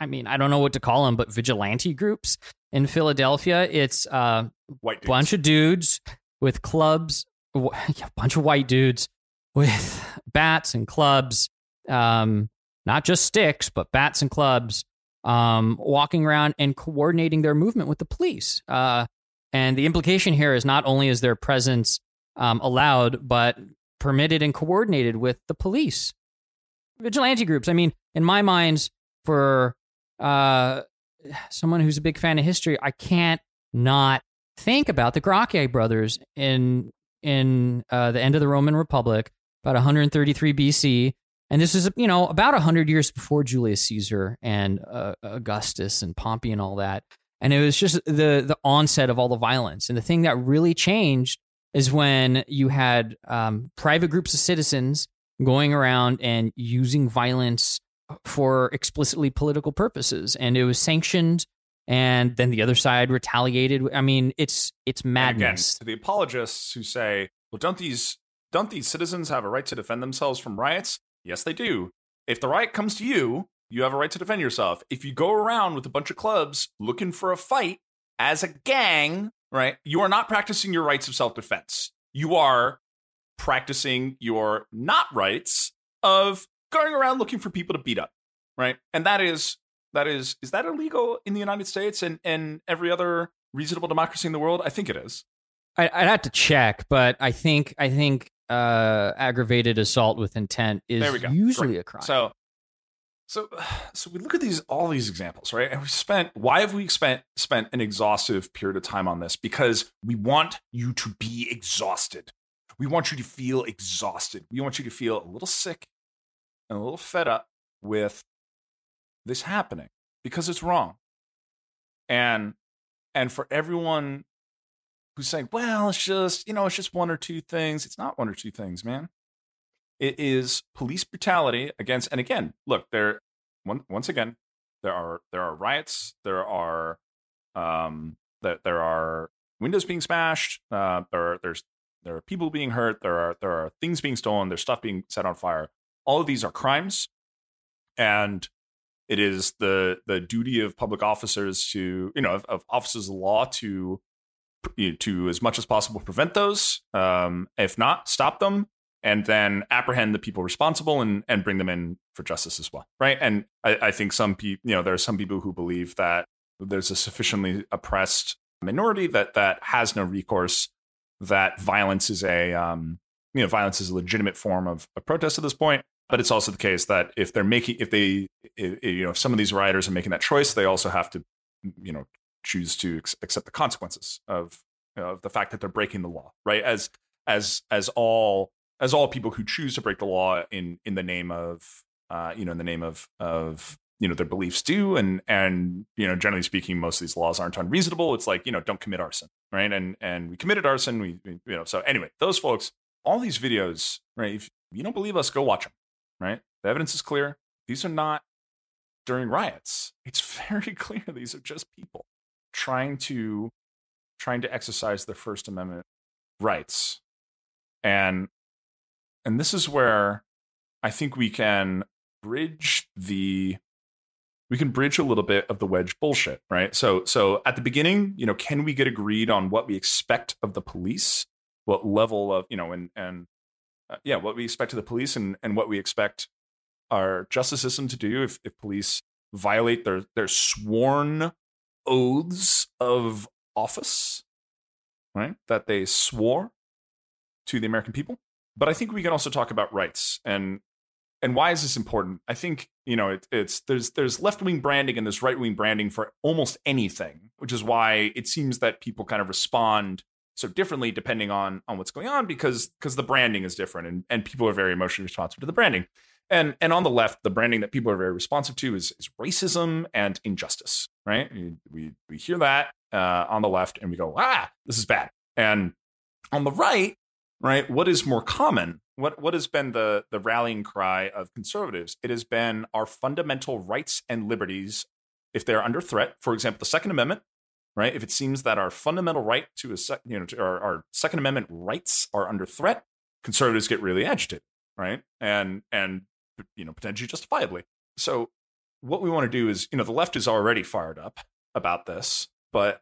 I mean, I don't know what to call them, but vigilante groups in Philadelphia. It's uh, White dudes. bunch of dudes with clubs, [laughs] yeah, bunch of white dudes with bats and clubs, um, not just sticks, but bats and clubs, um, walking around and coordinating their movement with the police. Uh, and the implication here is not only is their presence um, allowed, but permitted and coordinated with the police. Vigilante groups. I mean, in my mind, for uh, someone who's a big fan of history, I can't not think about the Gracchi brothers in in uh, the end of the Roman Republic, about 133 BC, and this is you know about 100 years before Julius Caesar and uh, Augustus and Pompey and all that. And it was just the the onset of all the violence. And the thing that really changed is when you had um, private groups of citizens going around and using violence for explicitly political purposes, and it was sanctioned. And then the other side retaliated. I mean, it's it's And again, madness. to the apologists who say, "Well, don't these don't these citizens have a right to defend themselves from riots?" Yes, they do. If the riot comes to you, you have a right to defend yourself. If you go around with a bunch of clubs looking for a fight as a gang, right? You are not practicing your rights of self-defense. You are practicing your not rights of going around looking for people to beat up, right? And that is that is is that illegal in the United States and and every other reasonable democracy in the world? I think it is. I, I'd have to check, but I think I think uh, aggravated assault with intent is there we go. usually Great. a crime. So, so, [sighs] so we look at these all these examples, right? And we spent. Why have we spent spent an exhaustive period of time on this? Because we want you to be exhausted. We want you to feel exhausted. We want you to feel a little sick and a little fed up with this happening because it's wrong. And and for everyone who's saying, well, it's just, you know, it's just one or two things. It's not one or two things, man. It is police brutality against, and again, look, there, once again, there are there are riots, there are, um, that there are windows being smashed, uh, there are there's there are people being hurt, there are there are things being stolen, there's stuff being set on fire. All of these are crimes, and it is the the duty of public officers to you know of, of officers of law to to as much as possible prevent those um, if not stop them and then apprehend the people responsible and and bring them in for justice as well right and i, I think some people you know there are some people who believe that there's a sufficiently oppressed minority that that has no recourse that violence is a um, you know violence is a legitimate form of, protest at this point but it's also the case that if they're making if they if, you know if some of these rioters are making that choice they also have to you know choose to ex- accept the consequences of you know, of the fact that they're breaking the law right? As as as all as all people who choose to break the law in in the name of uh you know in the name of of you know their beliefs do and and you know generally speaking most of these laws aren't unreasonable. It's like you know don't commit arson right? And and we committed arson we, we you know so anyway those folks all these videos right if you don't believe us go watch them right? The evidence is clear. These are not during riots. It's [laughs] very clear these are just people trying to trying to exercise their first amendment rights. And and this is where i think we can bridge the we can bridge a little bit of the wedge bullshit right? So so at the beginning you know can we get agreed on what we expect of the police? What level of you know and and uh, yeah what we expect of the police and and what we expect our justice system to do if, if police violate their their sworn oaths of office right that they swore to the american people. But i think we can also talk about rights and and why is this important? I think you know it, it's there's there's left wing branding and there's right wing branding for almost anything, which is why it seems that people kind of respond so differently depending on on what's going on because because the branding is different and and people are very emotionally responsive to the branding. And and on the left, the branding that people are very responsive to is, is racism and injustice. Right? We we, we hear that uh, on the left and we go, ah, this is bad. And on the right, right, what is more common? What what has been the the rallying cry of conservatives? It has been our fundamental rights and liberties if they're under threat. For example, the Second Amendment, right? If it seems that our fundamental right to a sec, you know, to our, our Second Amendment rights are under threat, conservatives get really agitated, right? And and you know potentially justifiably. So what we want to do is, you know, the left is already fired up about this, but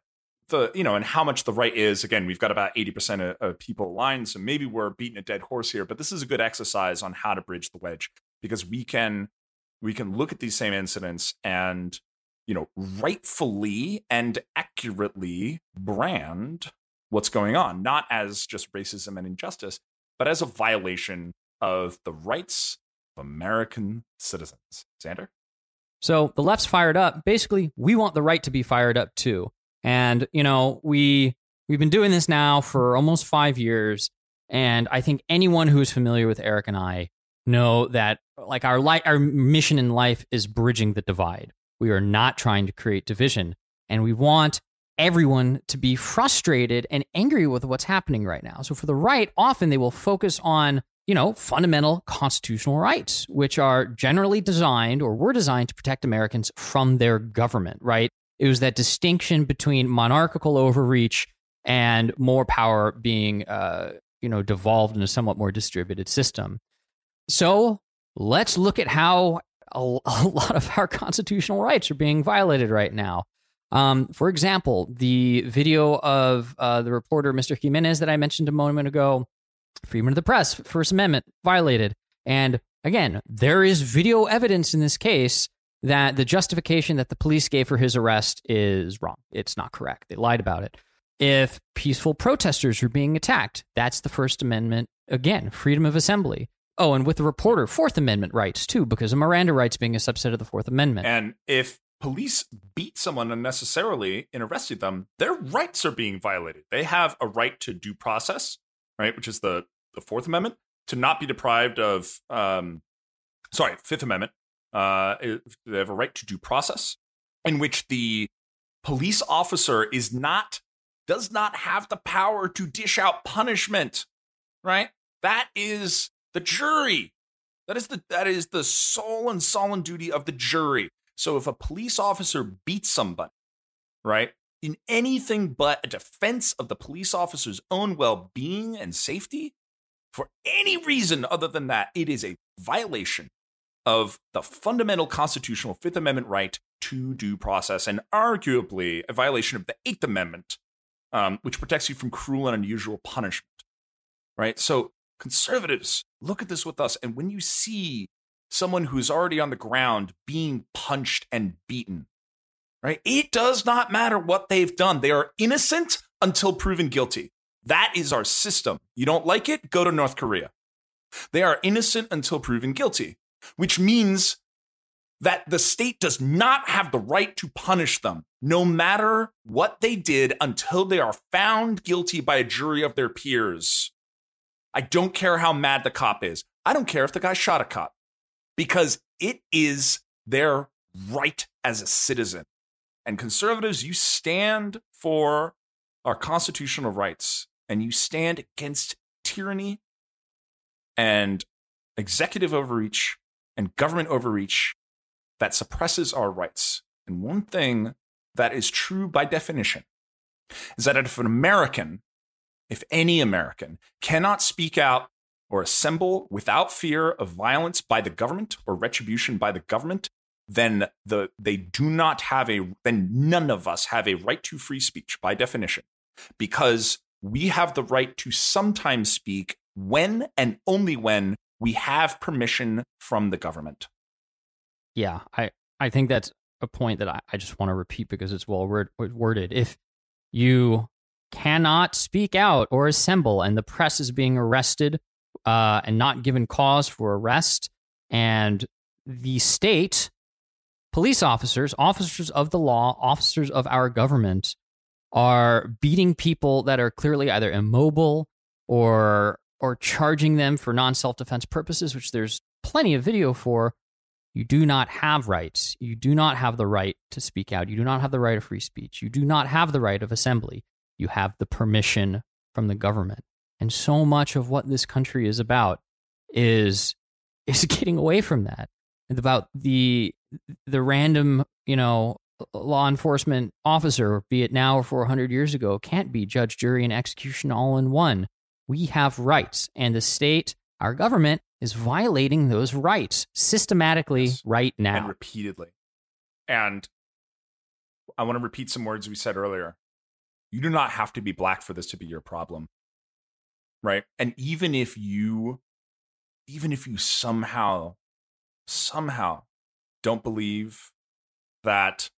the you know and how much the right is. Again we've got about 80% of, of people aligned so maybe we're beating a dead horse here but this is a good exercise on how to bridge the wedge because we can we can look at these same incidents and you know rightfully and accurately brand what's going on not as just racism and injustice but as a violation of the rights of american citizens. Xander? So the left's fired up. Basically we want the right to be fired up too and, you know, we we've been doing this now for almost 5 years and I think anyone who is familiar with Eric and I know that like our li- our mission in life is bridging the divide. We are not trying to create division and we want everyone to be frustrated and angry with what's happening right now. So for the right, often they will focus on, you know, fundamental constitutional rights, which are generally designed or were designed to protect Americans from their government, right? It was that distinction between monarchical overreach and more power being, uh, you know, devolved in a somewhat more distributed system. So let's look at how a, [laughs] a lot of our constitutional rights are being violated right now. Um, for example, the video of uh, the reporter, Mr. Jimenez, that I mentioned a moment ago, freedom of the press, First Amendment violated. And again, there is video evidence in this case that the justification that the police gave for his arrest is wrong. It's not correct. They lied about it. If peaceful protesters are being attacked, that's the First Amendment. Again, freedom of assembly. Oh, and with the reporter, Fourth Amendment rights too, because of Miranda rights being a subset of the Fourth Amendment. And if police beat someone unnecessarily and arrested them, their rights are being violated. They have a right to due process, right, which is the the Fourth Amendment, to not be deprived of, um, sorry, Fifth Amendment, uh, they have a right to due process in which the police officer is not does not have the power to dish out punishment right? That is the jury. That is the that is the sole and solemn duty of the jury. So if a police officer beats somebody right in anything but a defense of the police officer's own well-being and safety for any reason other than that it is a violation of the fundamental constitutional Fifth Amendment right to due process, and arguably a violation of the Eighth Amendment, um, which protects you from cruel and unusual punishment. Right? So, conservatives, look at this with us. And when you see someone who's already on the ground being punched and beaten, right? It does not matter what they've done. They are innocent until proven guilty. That is our system. You don't like it? Go to North Korea. They are innocent until proven guilty which means that the state does not have the right to punish them, no matter what they did, until they are found guilty by a jury of their peers. I don't care how mad the cop is. I don't care if the guy shot a cop because it is their right as a citizen. And conservatives, you stand for our constitutional rights and you stand against tyranny and executive overreach and government overreach that suppresses our rights. And one thing that is true by definition is that if an American, if any American, cannot speak out or assemble without fear of violence by the government or retribution by the government, then the they do not have a then none of us have a right to free speech by definition because we have the right to sometimes speak when and only when we have permission from the government. Yeah, I, I think that's a point that I, I just want to repeat because it's well word, worded. If you cannot speak out or assemble and the press is being arrested uh, and not given cause for arrest, And the state, police officers, officers of the law, officers of our government are beating people that are clearly either immobile or or charging them for non-self-defense purposes, which there's plenty of video for. You do not have rights. You do not have the right to speak out. You do not have the right of free speech. You do not have the right of assembly. You have the permission from the government. And so much of what this country is about is [laughs] is getting away from that. It's about the the random, you know, law enforcement officer, be it now or 400 years ago, can't be judge, jury, and execution all in one. We have rights, and the state, our government, is violating those rights systematically Yes. right now. and repeatedly. And I want to repeat some words we said earlier. You do not have to be black for this to be your problem. Right? And even if you even if you somehow somehow don't believe that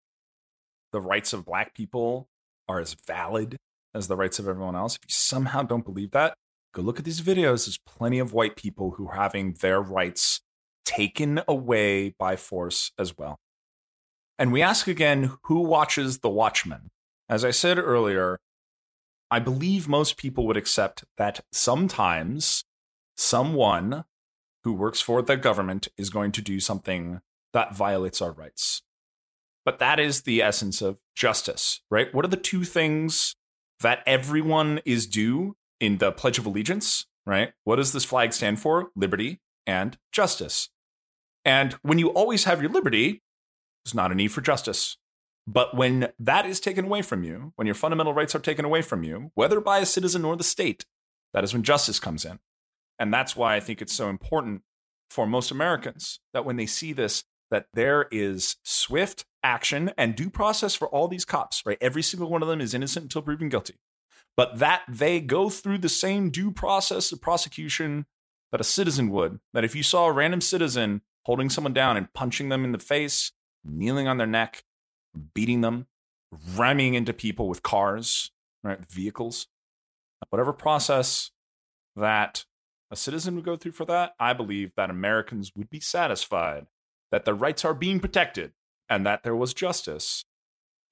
the rights of black people are as valid as the rights of everyone else, if you somehow don't believe that, go look at these videos. There's plenty of white people who are having their rights taken away by force as well. And we ask again who watches The Watchmen? As I said earlier, I believe most people would accept that sometimes someone who works for the government is going to do something that violates our rights. But that is the essence of justice, right? What are the two things that everyone is due in the Pledge of Allegiance, right? What does this flag stand for? Liberty and justice. And when you always have your liberty, there's not a need for justice. But when that is taken away from you, when your fundamental rights are taken away from you, whether by a citizen or the state, that is when justice comes in. And that's why I think it's so important for most Americans that when they see this, that there is swift action and due process for all these cops, right? Every single one of them is innocent until proven guilty. But that they go through the same due process of prosecution that a citizen would. That if you saw a random citizen holding someone down and punching them in the face, kneeling on their neck, beating them, ramming into people with cars, right? Vehicles, whatever process that a citizen would go through for that, I believe that Americans would be satisfied that their rights are being protected and that there was justice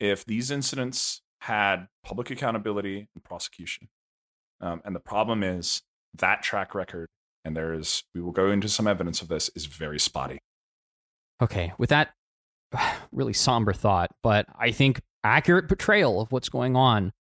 if these incidents had public accountability and prosecution. Um, and the problem is that track record, and there is, we will go into some evidence of this, is very spotty. Okay, with that [sighs] really somber thought, but I think accurate portrayal of what's going on,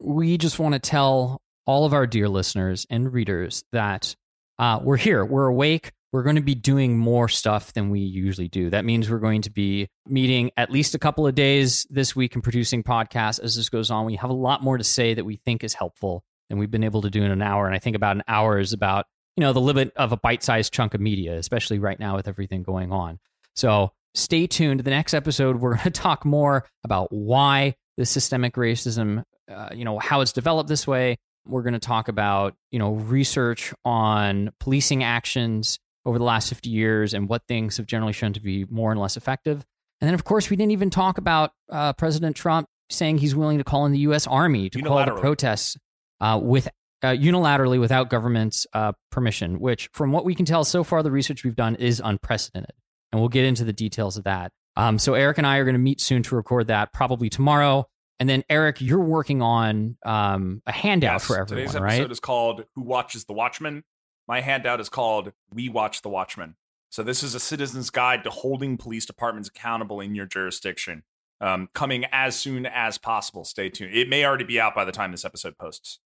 we just want to tell all of our dear listeners and readers that uh, we're here, we're awake. We're going to be doing more stuff than we usually do. That means we're going to be meeting at least a couple of days this week and producing podcasts as this goes on. We have a lot more to say that we think is helpful than we've been able to do in an hour. And I think about an hour is about, you know, the limit of a bite sized chunk of media, especially right now with everything going on. So stay tuned. The next episode, we're [laughs] going to talk more about why the systemic racism, uh, you know, how it's developed this way. We're going to talk about, you know, research on policing actions over the last 50 years and what things have generally shown to be more and less effective. And then, of course, we didn't even talk about uh, President Trump saying he's willing to call in the U.S. Army to call the protests uh, with uh, unilaterally without government's uh, permission, which, from what we can tell so far, the research we've done is unprecedented. And we'll get into the details of that. Um, so Eric and I are going to meet soon to record that, probably tomorrow. And then Eric, you're working on um, a handout Yes, for everyone, Today's episode right? is called Who Watches the Watchmen? My handout is called We Watch the Watchmen. So this is a citizen's guide to holding police departments accountable in your jurisdiction. Um, coming as soon as possible. Stay tuned. It may already be out by the time this episode posts.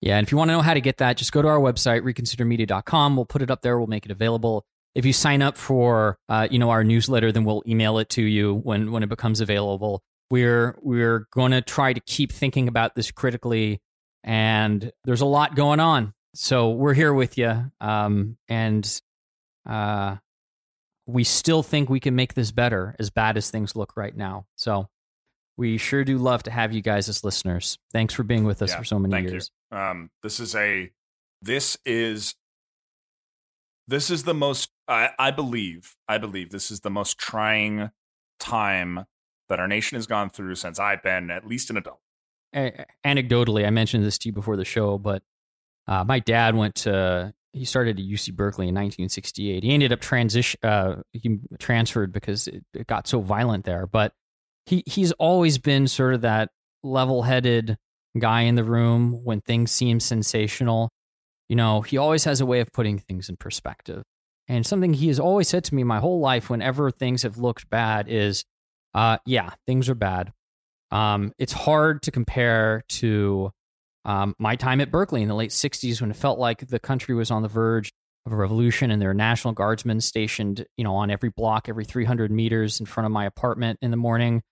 Yeah, and if you want to know how to get that, just go to our website, reconsidermedia.com. We'll put it up there. We'll make it available. If you sign up for, uh, you know, our newsletter, then we'll email it to you when when it becomes available. We're we're going to try to keep thinking about this critically, and there's a lot going on. So we're here with you, um, and uh, we still think we can make this better, as bad as things look right now. So we sure do love to have you guys as listeners. Thanks for being with us Yeah, for so many thank years. You. Um, this is a this is this is the most I, I believe I believe this is the most trying time that our nation has gone through since I've been at least an adult. a- anecdotally, I mentioned this to you before the show, but uh, my dad went to he started at UC Berkeley in 1968. He ended up transition uh, he transferred because it, it got so violent there, but he he's always been sort of that level-headed guy in the room when things seem sensational. You know, he always has a way of putting things in perspective. And something he has always said to me my whole life whenever things have looked bad is, uh, yeah, things are bad. Um, it's hard to compare to um, my time at Berkeley in the late 60s when it felt like the country was on the verge of a revolution and there were National Guardsmen stationed, you know, on every block, every 300 meters in front of my apartment in the morning.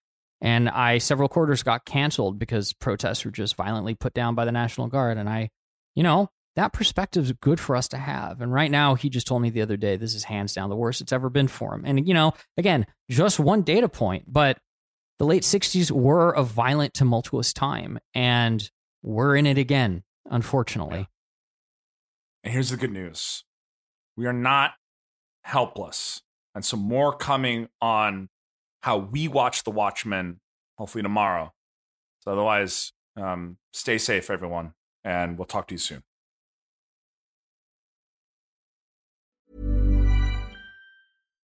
And I, several quarters got canceled because protests were just violently put down by the National Guard. And I, you know, that perspective is good for us to have. And right now, he just told me the other day, this is hands down the worst it's ever been for him. And, you know, again, just one data point, but the late 60s were a violent, tumultuous time. And we're in it again, unfortunately. And here's the good news we are not helpless. And some more coming on how we watch The Watchmen, hopefully tomorrow. So, otherwise, um, stay safe, everyone, and we'll talk to you soon.